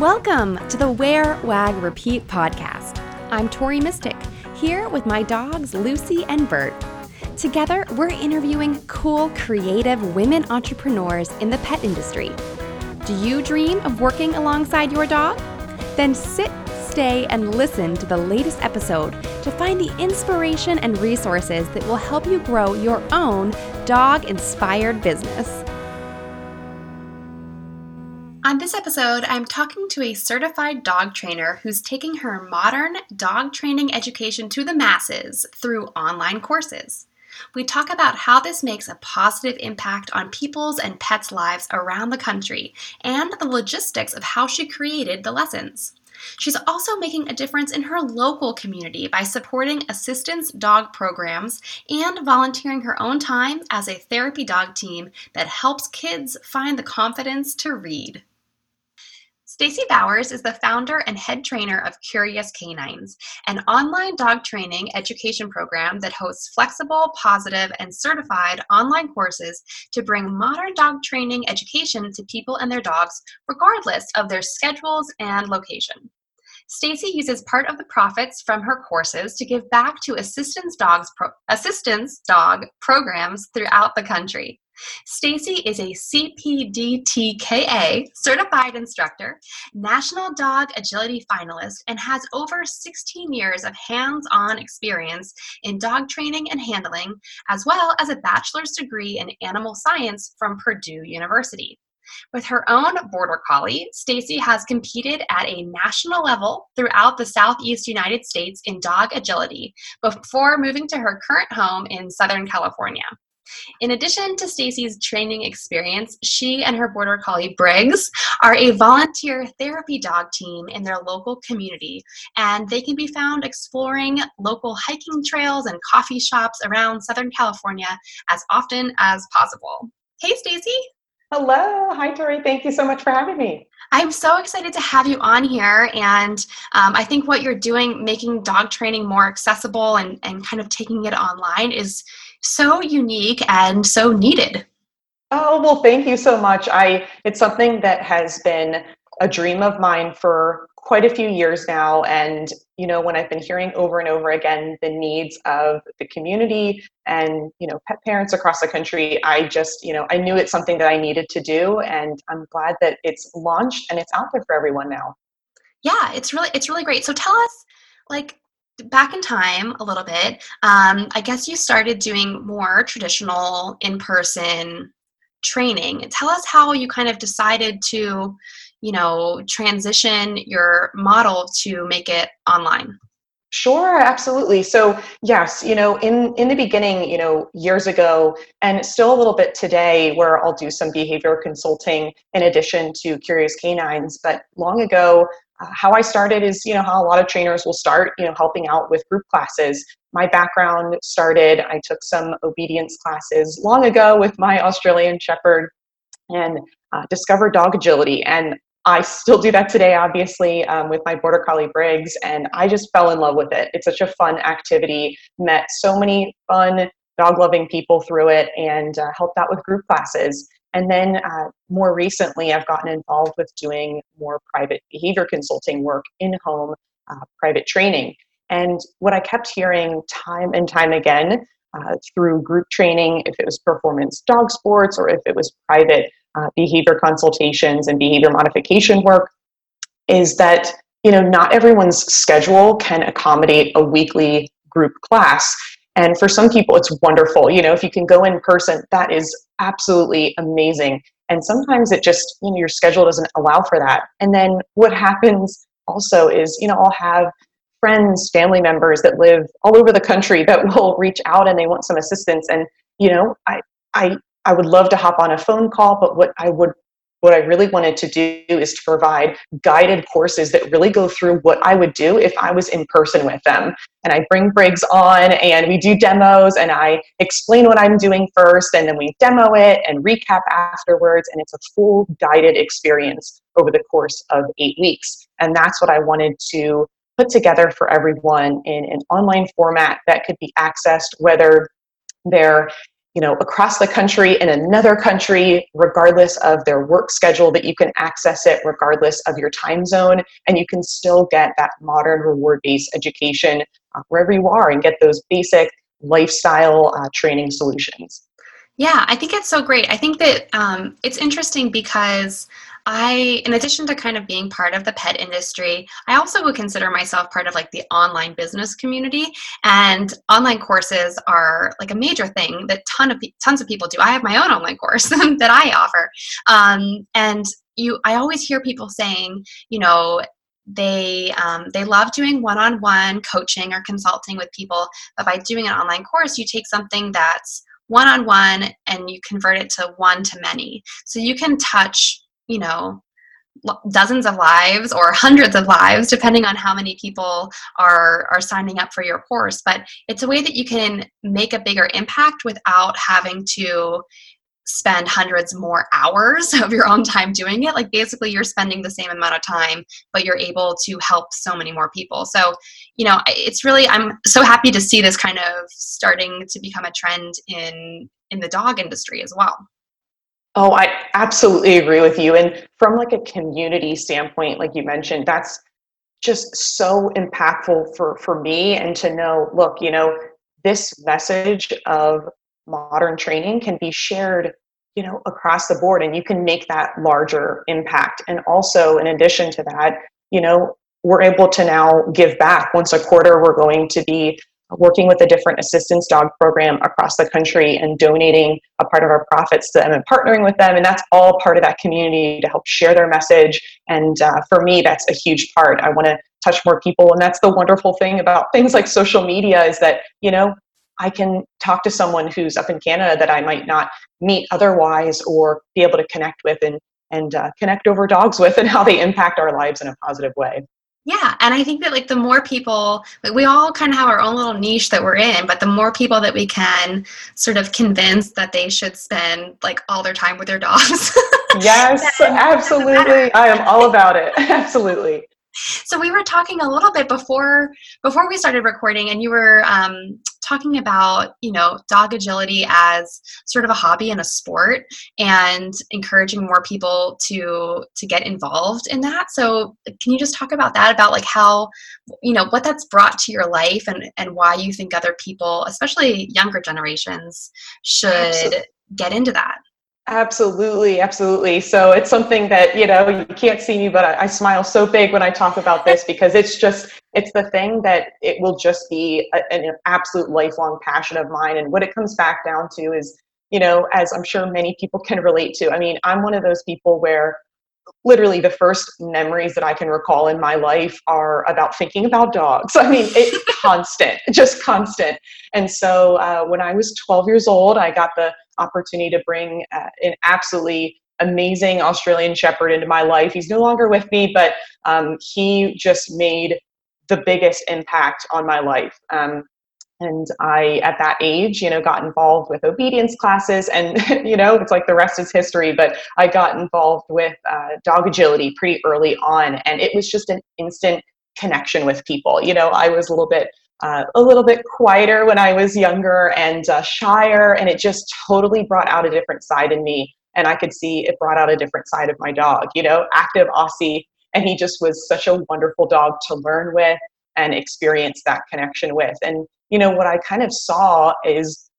Welcome to the Wear, Wag, Repeat podcast. I'm Tori Mistick, here with my dogs Lucy and Bert. Together, we're interviewing cool, creative women entrepreneurs in the pet industry. Do you dream of working alongside your dog? Then sit, stay, and listen to the latest episode to find the inspiration and resources that will help you grow your own dog inspired business. On this episode, I'm talking to a certified dog trainer who's taking her modern dog training education to the masses through online courses. We talk about how this makes a positive impact on people's and pets' lives around the country and the logistics of how she created the lessons. She's also making a difference in her local community by supporting assistance dog programs and volunteering her own time as a therapy dog team that helps kids find the confidence to read. Stacy Bowers is the founder and head trainer of Curious Canines, an online dog training education program that hosts flexible, positive, and certified online courses to bring modern dog training education to people and their dogs, regardless of their schedules and location. Stacy uses part of the profits from her courses to give back to assistance dogs pro- assistance dog programs throughout the country. Stacy is a CPDTKA certified instructor, National Dog Agility finalist, and has over 16 years of hands on experience in dog training and handling, as well as a bachelor's degree in animal science from Purdue University. With her own border collie, Stacy has competed at a national level throughout the southeast United States in dog agility before moving to her current home in Southern California. In addition to Stacy's training experience, she and her border collie Briggs are a volunteer therapy dog team in their local community, and they can be found exploring local hiking trails and coffee shops around Southern California as often as possible. Hey, Stacy. Hello. Hi, Tori. Thank you so much for having me. I'm so excited to have you on here. And um, I think what you're doing, making dog training more accessible and, and kind of taking it online, is so unique and so needed. Oh, well, thank you so much. I it's something that has been a dream of mine for quite a few years now and you know when i've been hearing over and over again the needs of the community and you know pet parents across the country i just you know i knew it's something that i needed to do and i'm glad that it's launched and it's out there for everyone now yeah it's really it's really great so tell us like back in time a little bit, um, I guess you started doing more traditional in person training. Tell us how you kind of decided to, you know, transition your model to make it online. Sure, absolutely. So, yes, you know, in in the beginning, you know, years ago and still a little bit today where I'll do some behavior consulting in addition to Curious Canines, but long ago how I started is, you know, how a lot of trainers will start, you know, helping out with group classes. My background started, I took some obedience classes long ago with my Australian Shepherd and uh, discovered dog agility. And I still do that today, obviously, um, with my Border Collie Briggs, and I just fell in love with it. It's such a fun activity, met so many fun, dog loving people through it, and uh, helped out with group classes. And then uh, more recently, I've gotten involved with doing more private behavior consulting work in home uh, private training. And what I kept hearing time and time again uh, through group training, if it was performance dog sports or if it was private uh, behavior consultations and behavior modification work, is that you know not everyone's schedule can accommodate a weekly group class and for some people, it's wonderful. You know, if you can go in person, that is absolutely amazing. And sometimes it just, you know, your schedule doesn't allow for that. And then what happens also is, you know, I'll have friends, family members that live all over the country that will reach out and they want some assistance. And, you know, I, I, I would love to hop on a phone call, but what I would what I really wanted to do is to provide guided courses that really go through what I would do if I was in person with them. And I bring Briggs on and we do demos and I explain what I'm doing first and then we demo it and recap afterwards. And it's a full guided experience over the course of eight weeks. And that's what I wanted to put together for everyone in an online format that could be accessed whether they're you know across the country in another country regardless of their work schedule that you can access it regardless of your time zone and you can still get that modern reward based education uh, wherever you are and get those basic lifestyle uh, training solutions. Yeah i think it's so great. I think that um, it's interesting because I, in addition to kind of being part of the pet industry, I also would consider myself part of like the online business community. And online courses are like a major thing that ton of tons of people do. I have my own online course that I offer, um, and you. I always hear people saying, you know, they um, they love doing one-on-one coaching or consulting with people, but by doing an online course, you take something that's one-on-one and you convert it to one to many. So you can touch you know dozens of lives or hundreds of lives depending on how many people are are signing up for your course. But it's a way that you can make a bigger impact without having to spend hundreds more hours of your own time doing it. Like basically you're spending the same amount of time but you're able to help so many more people. So you know it's really i'm so happy to see this kind of starting to become a trend in in the dog industry as well Oh, I absolutely agree with you. And from like a community standpoint, like you mentioned, that's just so impactful for for me and to know, look, you know, this message of modern training can be shared, you know, across the board and you can make that larger impact. And also in addition to that, you know, we're able to now give back once a quarter we're going to be working with a different assistance dog program across the country and donating a part of our profits to them and partnering with them. And that's all part of that community to help share their message. And uh, for me, that's a huge part. I want to touch more people. And that's the wonderful thing about things like social media is that, you know, I can talk to someone who's up in Canada that I might not meet otherwise or be able to connect with and, and uh, connect over dogs with and how they impact our lives in a positive way. Yeah, and I think that like the more people, like we all kind of have our own little niche that we're in, but the more people that we can sort of convince that they should spend like all their time with their dogs. yes, absolutely. I am all about it. Absolutely. So we were talking a little bit before before we started recording, and you were um, talking about you know dog agility as sort of a hobby and a sport, and encouraging more people to to get involved in that. So can you just talk about that? About like how you know what that's brought to your life, and and why you think other people, especially younger generations, should Absolutely. get into that. Absolutely, absolutely. So it's something that, you know, you can't see me, but I, I, smile so big when I talk about this because it's just, it's the thing that it will just be a, an absolute lifelong passion of mine. And what it comes back down to is, you know, as I'm sure many people can relate to. I mean, I'm one of those people where literally the first memories that I can recall in my life are about thinking about dogs. I mean, it's constant, just constant. And so uh, when I was 12 years old, I got the opportunity to bring uh, an absolutely amazing Australian Shepherd into my life. He's no longer with me, but um, he just made the biggest impact on my life. Um, and I, at that age, you know, got involved with obedience classes, and you know, it's like the rest is history. But I got involved with uh, dog agility pretty early on, and it was just an instant connection with people. You know, I was a little bit uh, a little bit quieter when I was younger and uh, shyer, and it just totally brought out a different side in me. And I could see it brought out a different side of my dog, you know, active Aussie. And he just was such a wonderful dog to learn with and experience that connection with. And, you know, what I kind of saw is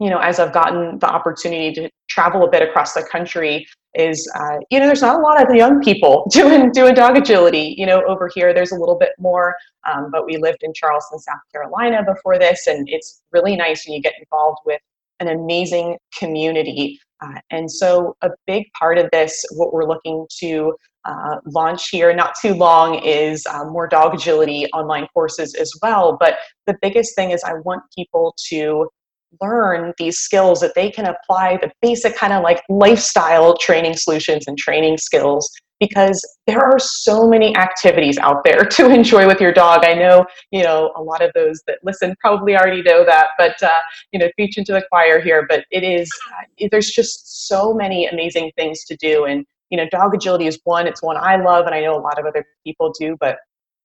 you know, as I've gotten the opportunity to travel a bit across the country, is uh, you know, there's not a lot of young people doing doing dog agility. You know, over here there's a little bit more, um, but we lived in Charleston, South Carolina before this, and it's really nice when you get involved with an amazing community. Uh, and so, a big part of this, what we're looking to uh, launch here not too long is uh, more dog agility online courses as well. But the biggest thing is I want people to learn these skills that they can apply the basic kind of like lifestyle training solutions and training skills because there are so many activities out there to enjoy with your dog. I know, you know, a lot of those that listen probably already know that, but, uh, you know, preach into the choir here, but it is, uh, there's just so many amazing things to do. And, you know, dog agility is one, it's one I love, and I know a lot of other people do, but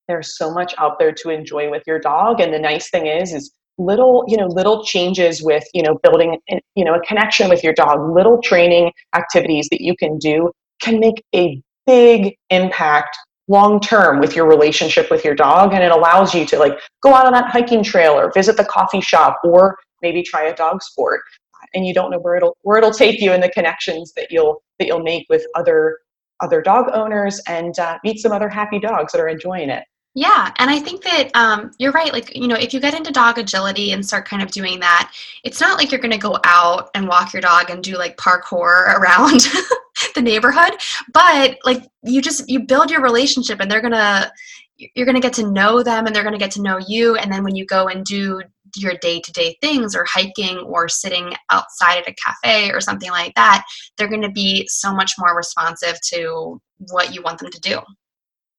there's so much out there to enjoy with your dog. And the nice thing is, is little you know little changes with you know building you know a connection with your dog little training activities that you can do can make a big impact long term with your relationship with your dog. And it allows you to like go out on that hiking trail or visit the coffee shop or maybe try a dog sport. And you don't know where it'll where it'll take you and the connections that you'll that you'll make with other other dog owners and uh, meet some other happy dogs that are enjoying it yeah, and I think that um, you're right. Like, you know, if you get into dog agility and start kind of doing that, it's not like you're going to go out and walk your dog and do like parkour around the neighborhood, but like you just you build your relationship and they're to you're going to get to know them and they're going to get to know you and then when you go and do your day-to-day things or hiking or sitting outside at a cafe or something like that, they're going to be so much more responsive to what you want them to do.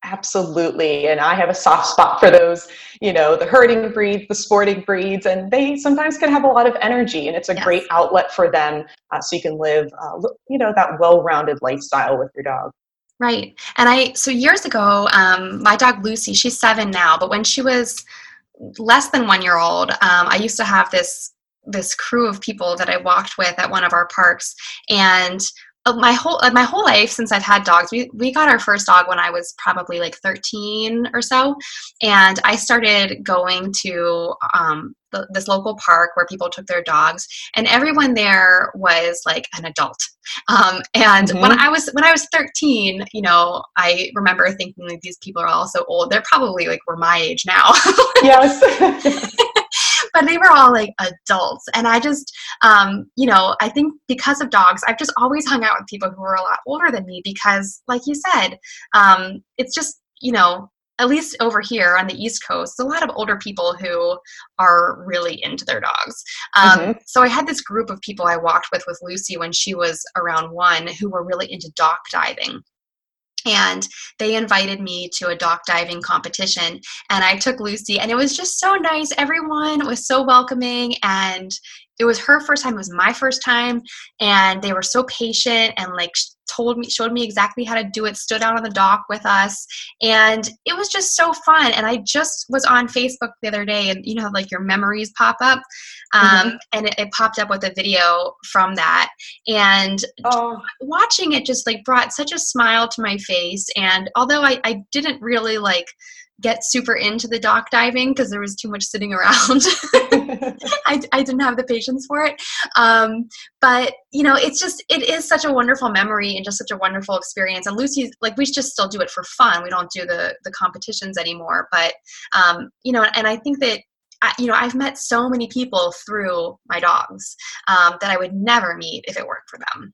Absolutely. And I have a soft spot for those, you know, the herding breeds, the sporting breeds, and they sometimes can have a lot of energy and it's a yes. great outlet for them uh, so you can live, uh, you know, that well rounded lifestyle with your dog. Right. And I, so years ago, um, my dog Lucy, she's seven now, but when she was less than one year old, um, I used to have this this crew of people that I walked with at one of our parks, and my whole my whole life since I've had dogs, we we got our first dog when I was probably like 13 or so, and I started going to um, the, this local park where people took their dogs, and everyone there was like an adult. Um, and mm-hmm. when I was when I was 13, you know, I remember thinking like these people are all so old. They're probably like we're my age now. yes. but they were all like adults. And I just, um, you know, I think because of dogs, I've just always hung out with people who are a lot older than me because, like you said, um, it's just, you know, at least over here on the East Coast, a lot of older people who are really into their dogs. Um, mm-hmm. So I had this group of people I walked with with Lucy when she was around one who were really into dock diving and they invited me to a dock diving competition and i took lucy and it was just so nice. Everyone was so welcoming and it was her first time it was my first time and they were so patient and like told me showed me exactly how to do it stood out on the dock with us and it was just so fun and i just was on facebook the other day and you know like your memories pop up um, mm-hmm. and it, it, popped up with a video from that and oh. watching it just like brought such a smile to my face and although i, I didn't really like get super into the dock diving because there was too much sitting around. I, I didn't have the patience for it. Um, but, you know, it's just, it is such a wonderful memory and just such a wonderful experience. And Lucy's, like, we just still do it for fun. We don't do the, the competitions anymore. But, um, you know, and I think that I, you know, I've met so many people through my dogs um, that I would never meet if it weren't for them.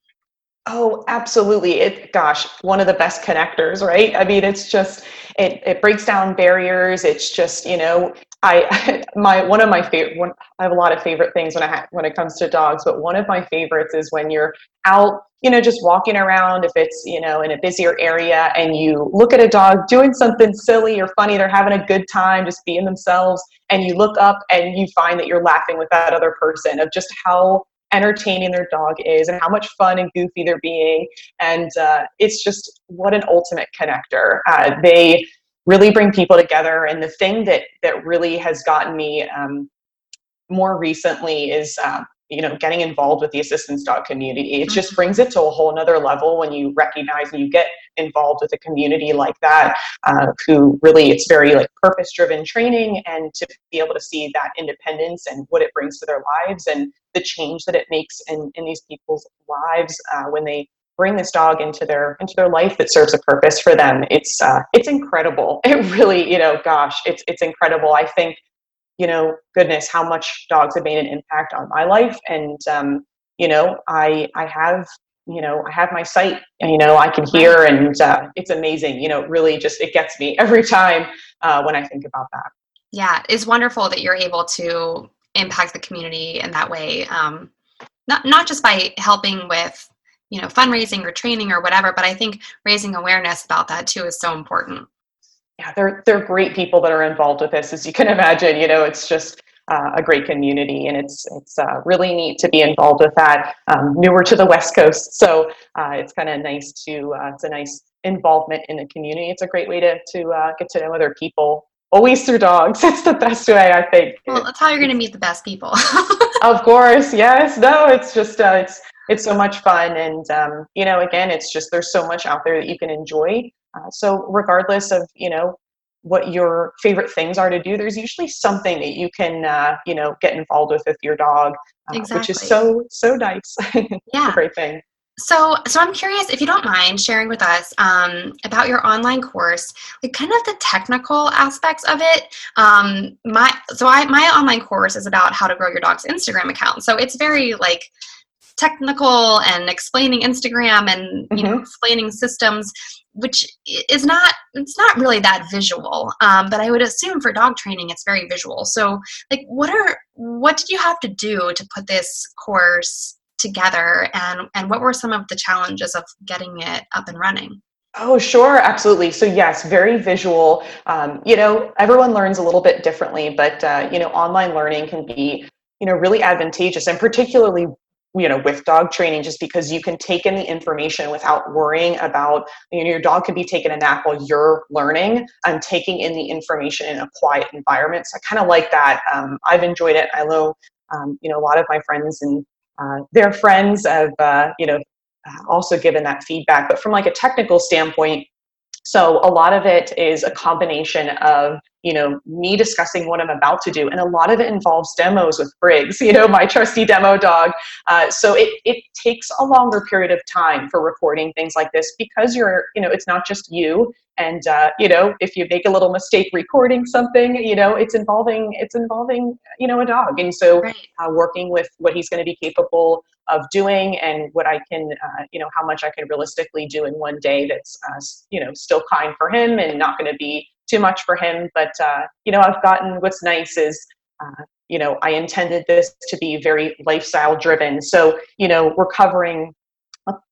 Oh, absolutely. It gosh, one of the best connectors, right? I mean, it's just it it breaks down barriers. It's just, you know, I my one of my favorite one I have a lot of favorite things when I ha- when it comes to dogs, but one of my favorites is when you're out, you know, just walking around if it's, you know, in a busier area and you look at a dog doing something silly or funny, they're having a good time, just being themselves, and you look up and you find that you're laughing with that other person of just how entertaining their dog is and how much fun and goofy they're being. And uh, it's just what an ultimate connector. Uh, they really bring people together. And the thing that that really has gotten me um, more recently is uh, you know getting involved with the assistance dog community it just mm-hmm. brings it to a whole nother level when you recognize and you get involved with a community like that uh, who really it's very like purpose driven training and to be able to see that independence and what it brings to their lives and the change that it makes in, in these people's lives uh, when they bring this dog into their into their life that serves a purpose for them. It's uh, it's incredible. It really you know gosh it's it's incredible. I think you know, goodness, how much dogs have made an impact on my life. And, um, you know, I, I have, you know, I have my sight and, you know, I can hear and uh, it's amazing, you know, really just, it gets me every time uh, when I think about that. Yeah. It's wonderful that you're able to impact the community in that way. Um, not, not just by helping with, you know, fundraising or training or whatever, but I think raising awareness about that too is so important yeah, they're they're great people that are involved with this, as you can imagine. You know, it's just uh, a great community, and it's it's uh, really neat to be involved with that. Um, newer to the West Coast, so uh, it's kind of nice to uh, it's a nice involvement in the community. It's a great way to to uh, get to know other people always through dogs. It's the best way, I think. Well, that's how you're going to meet the best people. of course, yes. No, it's just uh, it's it's so much fun, and um, you know, again, it's just there's so much out there that you can enjoy. Uh, so regardless of you know what your favorite things are to do, there's usually something that you can uh, you know get involved with with your dog, uh, exactly. which is so so nice. Yeah, great thing. So, so I'm curious if you don't mind sharing with us um, about your online course, like kind of the technical aspects of it. Um, my so I my online course is about how to grow your dog's Instagram account. So it's very like technical and explaining Instagram and you mm-hmm. know explaining systems, which is not it's not really that visual. Um, but I would assume for dog training it's very visual. So, like, what are what did you have to do to put this course together and and what were some of the challenges of getting it up and running Oh, sure, absolutely. So, yes, very visual. Um, you know, everyone learns a little bit differently, but uh, you know, online learning can be, you know, really advantageous, and particularly, you know, with dog training, just because you can take in the information without worrying about, you know, your dog can be taking a nap while you're learning and taking in the information in a quiet environment. So, I kind of like that. Um, I've enjoyed it. I know, um, you know, a lot of my friends and uh, their friends have uh, you know also given that feedback but from like a technical standpoint so a lot of it is a combination of you know me discussing what i'm about to do and a lot of it involves demos with briggs you know my trusty demo dog. Uh, so it, it takes a longer period of time for recording things like this because you're you know it's not just you. And uh, you know if you make a little mistake recording something you know it's involving it's involving you know a dog. And so right. uh, working with what he's going to be capable of doing and what i can uh, you know how much i can realistically do in one day that's uh, you know still kind for him and not going to be too much for him. But uh, you know i've gotten what's nice is uh, you know i intended this to be very lifestyle driven. So you know we're covering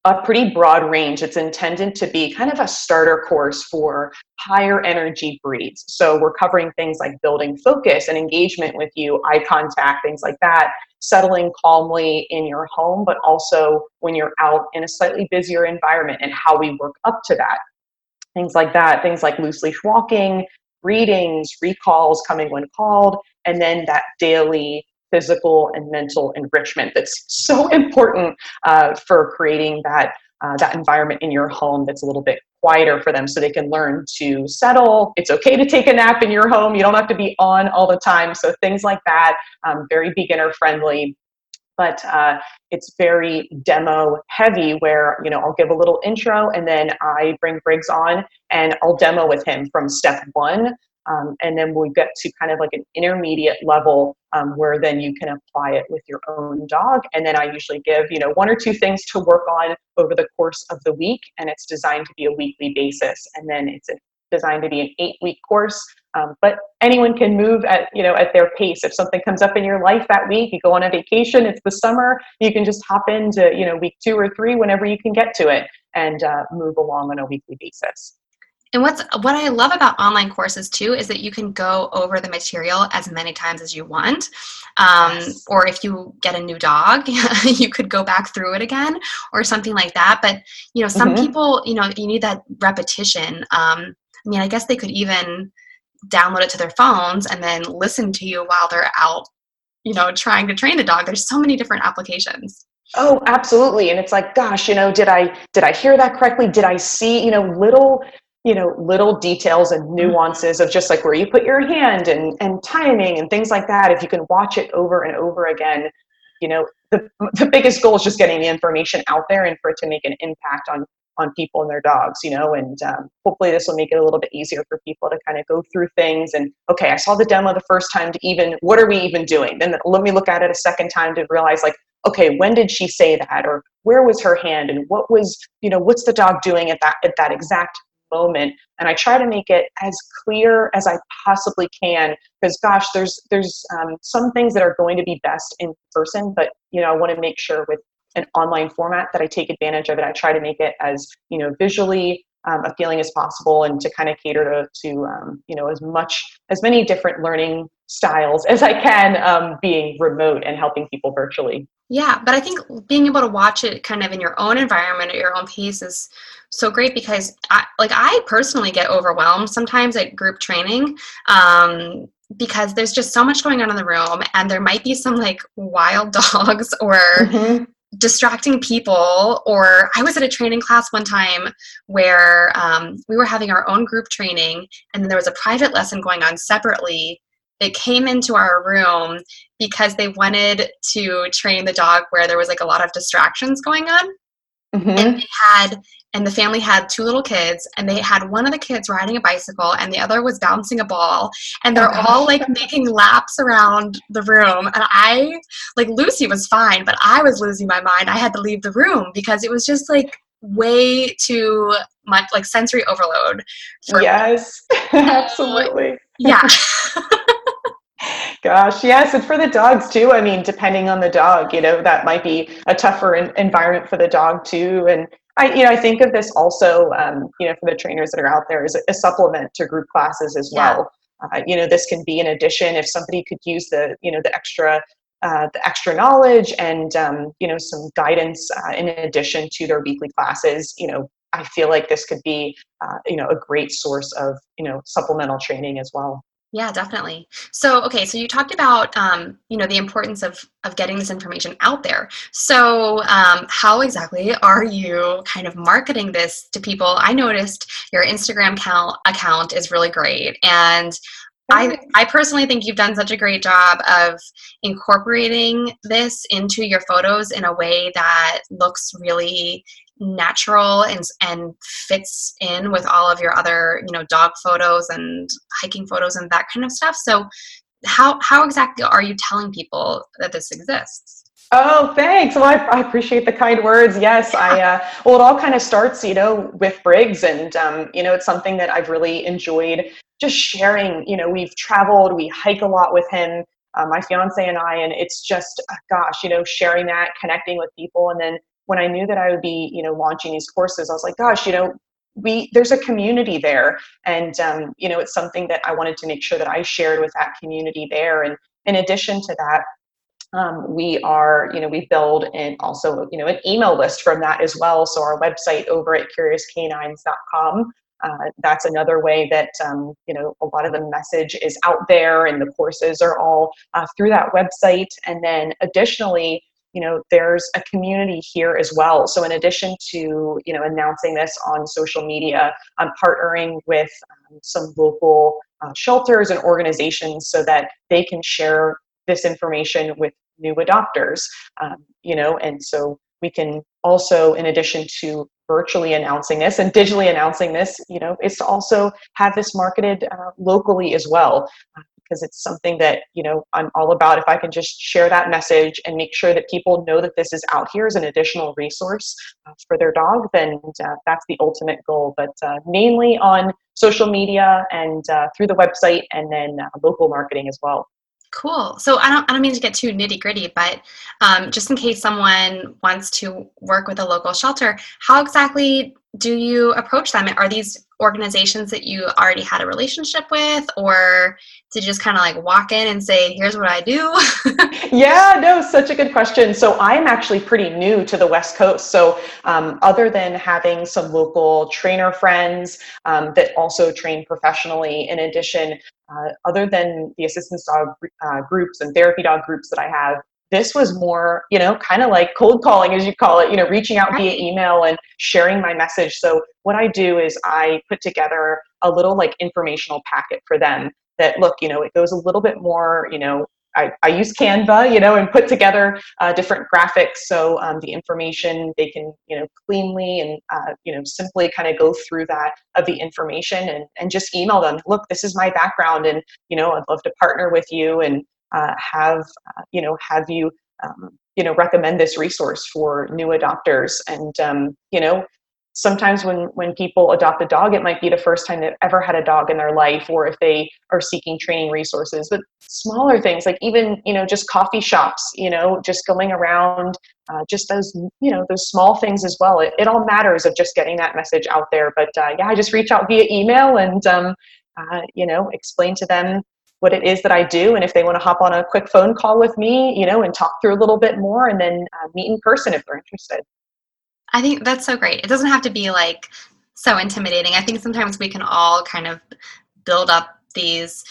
a, pretty broad range. It's intended to be kind of a starter course for higher energy breeds. So we're covering things like building focus and engagement with you, eye contact, things like that, settling calmly in your home, but also when you're out in a slightly busier environment and how we work up to that. Things like that, things like loose leash walking, readings, recalls, coming when called, and then that daily physical and mental enrichment that's so important uh, for creating that uh, that environment in your home that's a little bit quieter for them so they can learn to settle. It's okay to take a nap in your home. You don't have to be on all the time. So things like that um, very beginner friendly. But uh, it's very demo heavy where you know i'll give a little intro and then i bring briggs on and i'll demo with him from step one um, and then we get to kind of like an intermediate level um, where then you can apply it with your own dog. And then I usually give, you know, one or two things to work on over the course of the week. And it's designed to be a weekly basis. And then it's designed to be an eight week course. Um, but anyone can move at, you know, at their pace. If something comes up in your life that week, you go on a vacation, it's the summer, you can just hop into, you know, week two or three whenever you can get to it and uh, move along on a weekly basis. And what's what I love about online courses too is that you can go over the material as many times as you want. Um, yes. Or if you get a new dog, you could go back through it again or something like that. But you know, some mm-hmm. people, you know, you need that repetition. Um, I mean, I guess they could even download it to their phones and then listen to you while they're out, you know, trying to train the dog. There's so many different applications. Oh, absolutely. And it's like, gosh, you know, did I did I hear that correctly? Did I see, you know, little you know little details and mm-hmm. nuances of just like where you put your hand and and timing and things like that. If you can watch it over and over again you know the, the biggest goal is just getting the information out there and for it to make an impact on on people and their dogs you know and um, hopefully this will make it a little bit easier for people to kind of go through things and okay i saw the demo the first time to even what are we even doing? Then let me look at it a second time to realize like okay when did she say that? Or where was her hand and what was you know what's the dog doing at that at that exact moment and i try to make it as clear as i possibly can because gosh there's there's um, some things that are going to be best in person but you know i want to make sure with an online format that i take advantage of it. I try to make it as you know visually um, appealing as possible and to kind of cater to, to um, you know as much as many different learning styles as i can um, being remote and helping people virtually Yeah, but I think being able to watch it kind of in your own environment at your own pace is so great because I like I personally get overwhelmed sometimes at group training um, because there's just so much going on in the room and there might be some like wild dogs or mm-hmm. distracting people or I was at a training class one time where um, we were having our own group training and then there was a private lesson going on separately it came into our room because they wanted to train the dog where there was like a lot of distractions going on. Mm-hmm. And they had and the family had two little kids and they had one of the kids riding a bicycle and the other was bouncing a ball and they're oh, all like making laps around the room and i like lucy was fine but i was losing my mind. I had to leave the room because it was just like way too much like sensory overload yes. Absolutely. yeah Gosh, yes, and for the dogs too. I mean, depending on the dog, you know, that might be a tougher environment for the dog too. And I, you know, I think of this also, um, you know, for the trainers that are out there as a, a supplement to group classes as yeah. well. Uh, you know, this can be an addition if somebody could use the, you know, the extra uh, the extra knowledge and um, you know some guidance uh, in addition to their weekly classes you know i feel like this could be uh, you know a great source of you know supplemental training as well yeah, definitely. So, okay, so you talked about, um, you know, the importance of of getting this information out there. So, um, how exactly are you kind of marketing this to people? I noticed your Instagram account account is really great, and I, I personally think you've done such a great job of incorporating this into your photos in a way that looks really natural and and fits in with all of your other you know dog photos and hiking photos and that kind of stuff so how how exactly are you telling people that this exists Oh, thanks. Well, I, I, appreciate the kind words. Yes, I. Uh, well, it all kind of starts, you know, with Briggs, and um, you know, it's something that I've really enjoyed just sharing. You know, we've traveled, we hike a lot with him, uh, my fiance and I, and it's just, uh, gosh, you know, sharing that, connecting with people, and then when I knew that I would be, you know, launching these courses, I was like, gosh, you know, we there's a community there, and um, you know, it's something that I wanted to make sure that I shared with that community there. And in addition to that, um, we are, you know, we build and also, you know, an email list from that as well. So our website over at curiouscanines.com. Uh, that's another way that um, you know a lot of the message is out there, and the courses are all uh, through that website. And then additionally, you know there's a community here as well. So in addition to you know announcing this on social media i'm partnering with um, some local uh, shelters and organizations so that they can share this information with new adopters um, you know and so we can also in addition to virtually announcing this and digitally announcing this you know is to also have this marketed uh, locally as well because it's something that you know i'm all about. If i can just share that message and make sure that people know that this is out here as an additional resource uh, for their dog then uh, that's the ultimate goal. But uh, mainly on social media and uh, through the website and then uh, local marketing as well Cool. So I don't I don't mean to get too nitty gritty, but um, just in case someone wants to work with a local shelter, how exactly do you approach them? Are these organizations that you already had a relationship with, or you just kind of like walk in and say, "Here's what I do"? yeah, no, such a good question. So I'm actually pretty new to the West Coast. So um, other than having some local trainer friends um, that also train professionally, in addition, uh, other than the assistance dog uh, groups and therapy dog groups that I have, this was more, you know, kind of like cold calling, as you call it, you know, reaching out via email and sharing my message. So what I do is I put together a little like informational packet for them that look, you know, it goes a little bit more, you know, I, I use Canva, you know, and put together uh, different graphics so um, the information they can, you know, cleanly and, uh, you know, simply kind of go through that of the information and, and just email them. Look, this is my background, and you know, I'd love to partner with you and uh, have, uh, you know, have you, um, you know, recommend this resource for new adopters. And um, you know, sometimes when when people adopt a dog it might be the first time they've ever had a dog in their life or if they are seeking training resources but smaller things like even you know just coffee shops you know just going around uh, just those you know those small things as well it, it all matters of just getting that message out there but uh, yeah i just reach out via email and um, uh, you know explain to them what it is that I do. And if they want to hop on a quick phone call with me, you know, and talk through a little bit more and then uh, meet in person if they're interested. I think that's so great. It doesn't have to be like so intimidating. I think sometimes we can all kind of build up these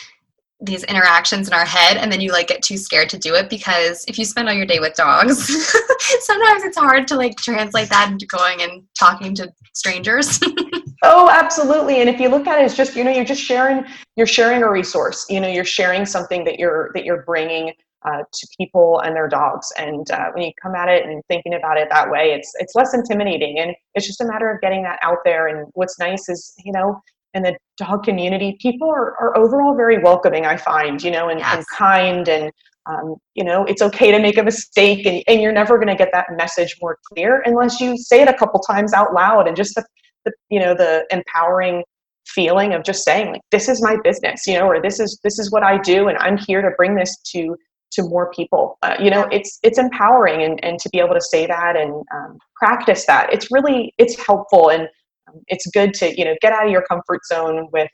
these interactions in our head and then you like get too scared to do it because if you spend all your day with dogs sometimes it's hard to like translate that into going and talking to strangers oh absolutely and if you look at it as just you know you're just sharing you're sharing a resource you know you're sharing something that you're that you're bringing uh, to people and their dogs. And uh, when you come at it and thinking about it that way, it's it's less intimidating, and it's just a matter of getting that out there. And what's nice is, you know, in the dog community, people are, are overall very welcoming. I find, you know, and, yes. and kind, and um, you know, it's okay to make a mistake, and, and you're never going to get that message more clear unless you say it a couple times out loud, and just the, the you know the empowering feeling of just saying like this is my business you know or this is this is what i do and i'm here to bring this to to more people. Uh, you know it's it's empowering and, and to be able to say that and um, practice that. It's really it's helpful and um, it's good to you know get out of your comfort zone with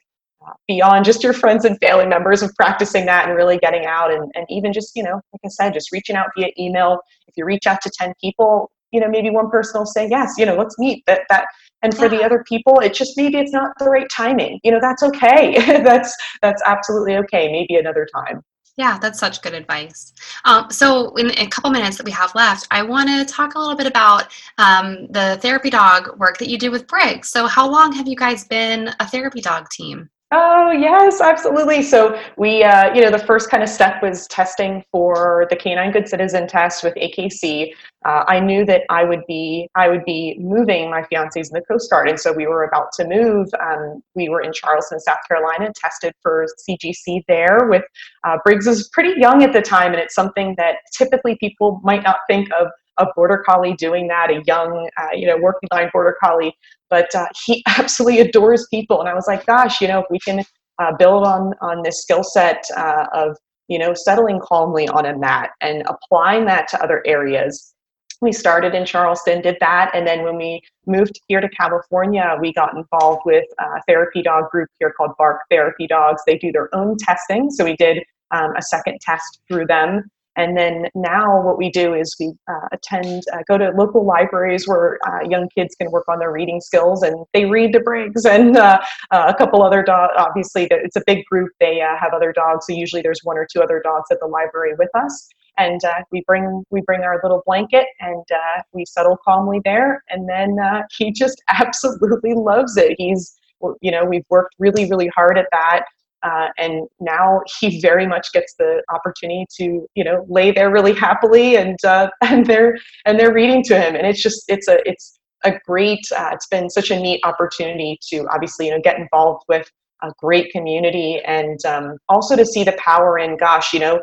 uh, beyond just your friends and family members of practicing that and really getting out and, and even just you know like i said just reaching out via email. If you reach out to 10 people you know maybe one person will say yes you know let's meet. That that and for yeah. the other people it's just maybe it's not the right timing. You know that's okay. That's that's absolutely okay. Maybe another time yeah, that's such good advice. Um, so, in a couple minutes that we have left, I want to talk a little bit about um, the therapy dog work that you do with Briggs. So, how long have you guys been a therapy dog team? Oh yes, absolutely. So we, uh, you know, the first kind of step was testing for the Canine Good Citizen test with AKC. Uh, I knew that I would be, I would be moving. My fiance's in the Coast Guard, and so we were about to move. Um, we were in Charleston, South Carolina, tested for CGC there. With uh, Briggs was pretty young at the time, and it's something that typically people might not think of a border collie doing that, a young, uh, you know, working line border collie. But uh, he absolutely adores people, and I was like, gosh, you know, if we can uh, build on on this skill set uh, of you know settling calmly on a mat and applying that to other areas. We started in Charleston, did that, and then when we moved here to California, we got involved with a therapy dog group here called Bark Therapy Dogs. They do their own testing, so we did um, a second test through them and then now what we do is we uh, attend, uh, go to local libraries where uh, young kids can work on their reading skills and they read to Briggs and uh, uh, a couple other dogs. Obviously, it's a big group. They uh, have other dogs. So usually there's one or two other dogs at the library with us. And we bring we bring our little blanket and we settle calmly there. And then he just absolutely loves it. He's you know we've worked really really hard at that uh, and now he very much gets the opportunity to you know lay there really happily and uh, and they're and they're reading to him. And it's just it's a it's a great uh, it's been such a neat opportunity to obviously you know get involved with a great community and um, also to see the power in gosh you know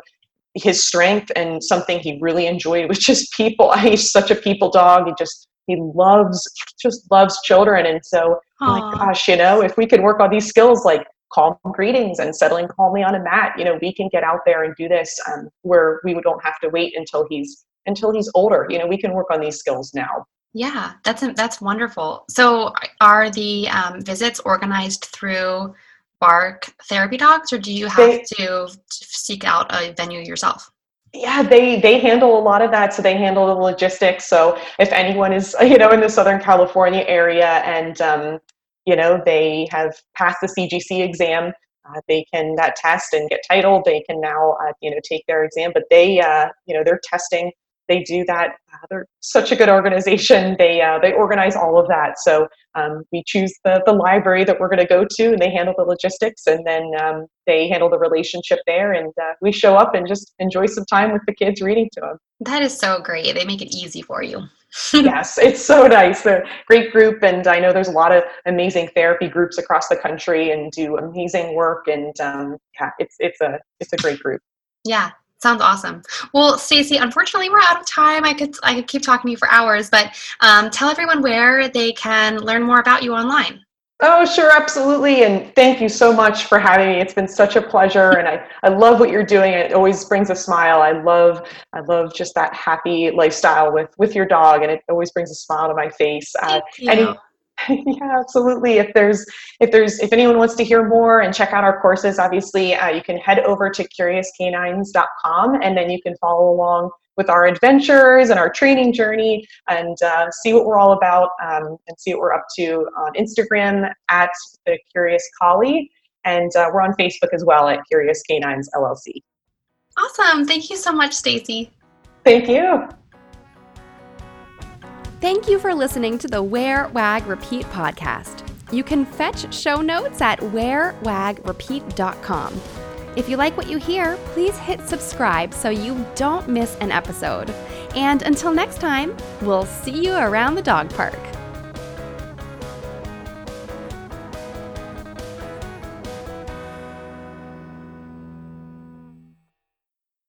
his strength and something he really enjoyed was just people. He's such a people dog. He just he loves just loves children. And so like gosh you know if we could work on these skills like calm greetings and settling calmly on a mat. You know we can get out there and do this um, where we don't have to wait until he's until he's older. You know we can work on these skills now. Yeah that's that's wonderful. So are the um, visits organized through bark therapy dogs or do you have they, to seek out a venue yourself? Yeah they they handle a lot of that. So they handle the logistics. So if anyone is you know in the southern california area and um, you know they have passed the cgc exam uh, they can that test and get titled they can now uh, you know take their exam but they uh, you know they're testing they do that uh, they're such a good organization they uh, they organize all of that. So um, we choose the, the library that we're going to go to and they handle the logistics and then um, they handle the relationship there and uh, we show up and just enjoy some time with the kids reading to them that is so great they make it easy for you yes, it's so nice. They're a great group, and I know there's a lot of amazing therapy groups across the country and do amazing work. And um, yeah, it's it's a it's a great group. Yeah, sounds awesome. Well, Stacy, unfortunately, we're out of time. I could I could keep talking to you for hours, but um, tell everyone where they can learn more about you online. Oh, sure, absolutely. And thank you so much for having me. It's been such a pleasure and I, I love what you're doing. It always brings a smile. I love I love just that happy lifestyle with with your dog and it always brings a smile to my face. Uh. Any, yeah, absolutely. If there's if there's if anyone wants to hear more and check out our courses, obviously uh, you can head over to curiouscanines.com and then you can follow along with our adventures and our training journey and uh, see what we're all about um, and see what we're up to on Instagram at the Curious Collie. And uh, we're on Facebook as well at Curious Canines LLC. Awesome. Thank you so much, Stacy. Thank you. Thank you for listening to the Wear, Wag, Repeat podcast. You can fetch show notes at wearwagrepeat.com. If you like what you hear, please hit subscribe so you don't miss an episode. And until next time, we'll see you around the dog park.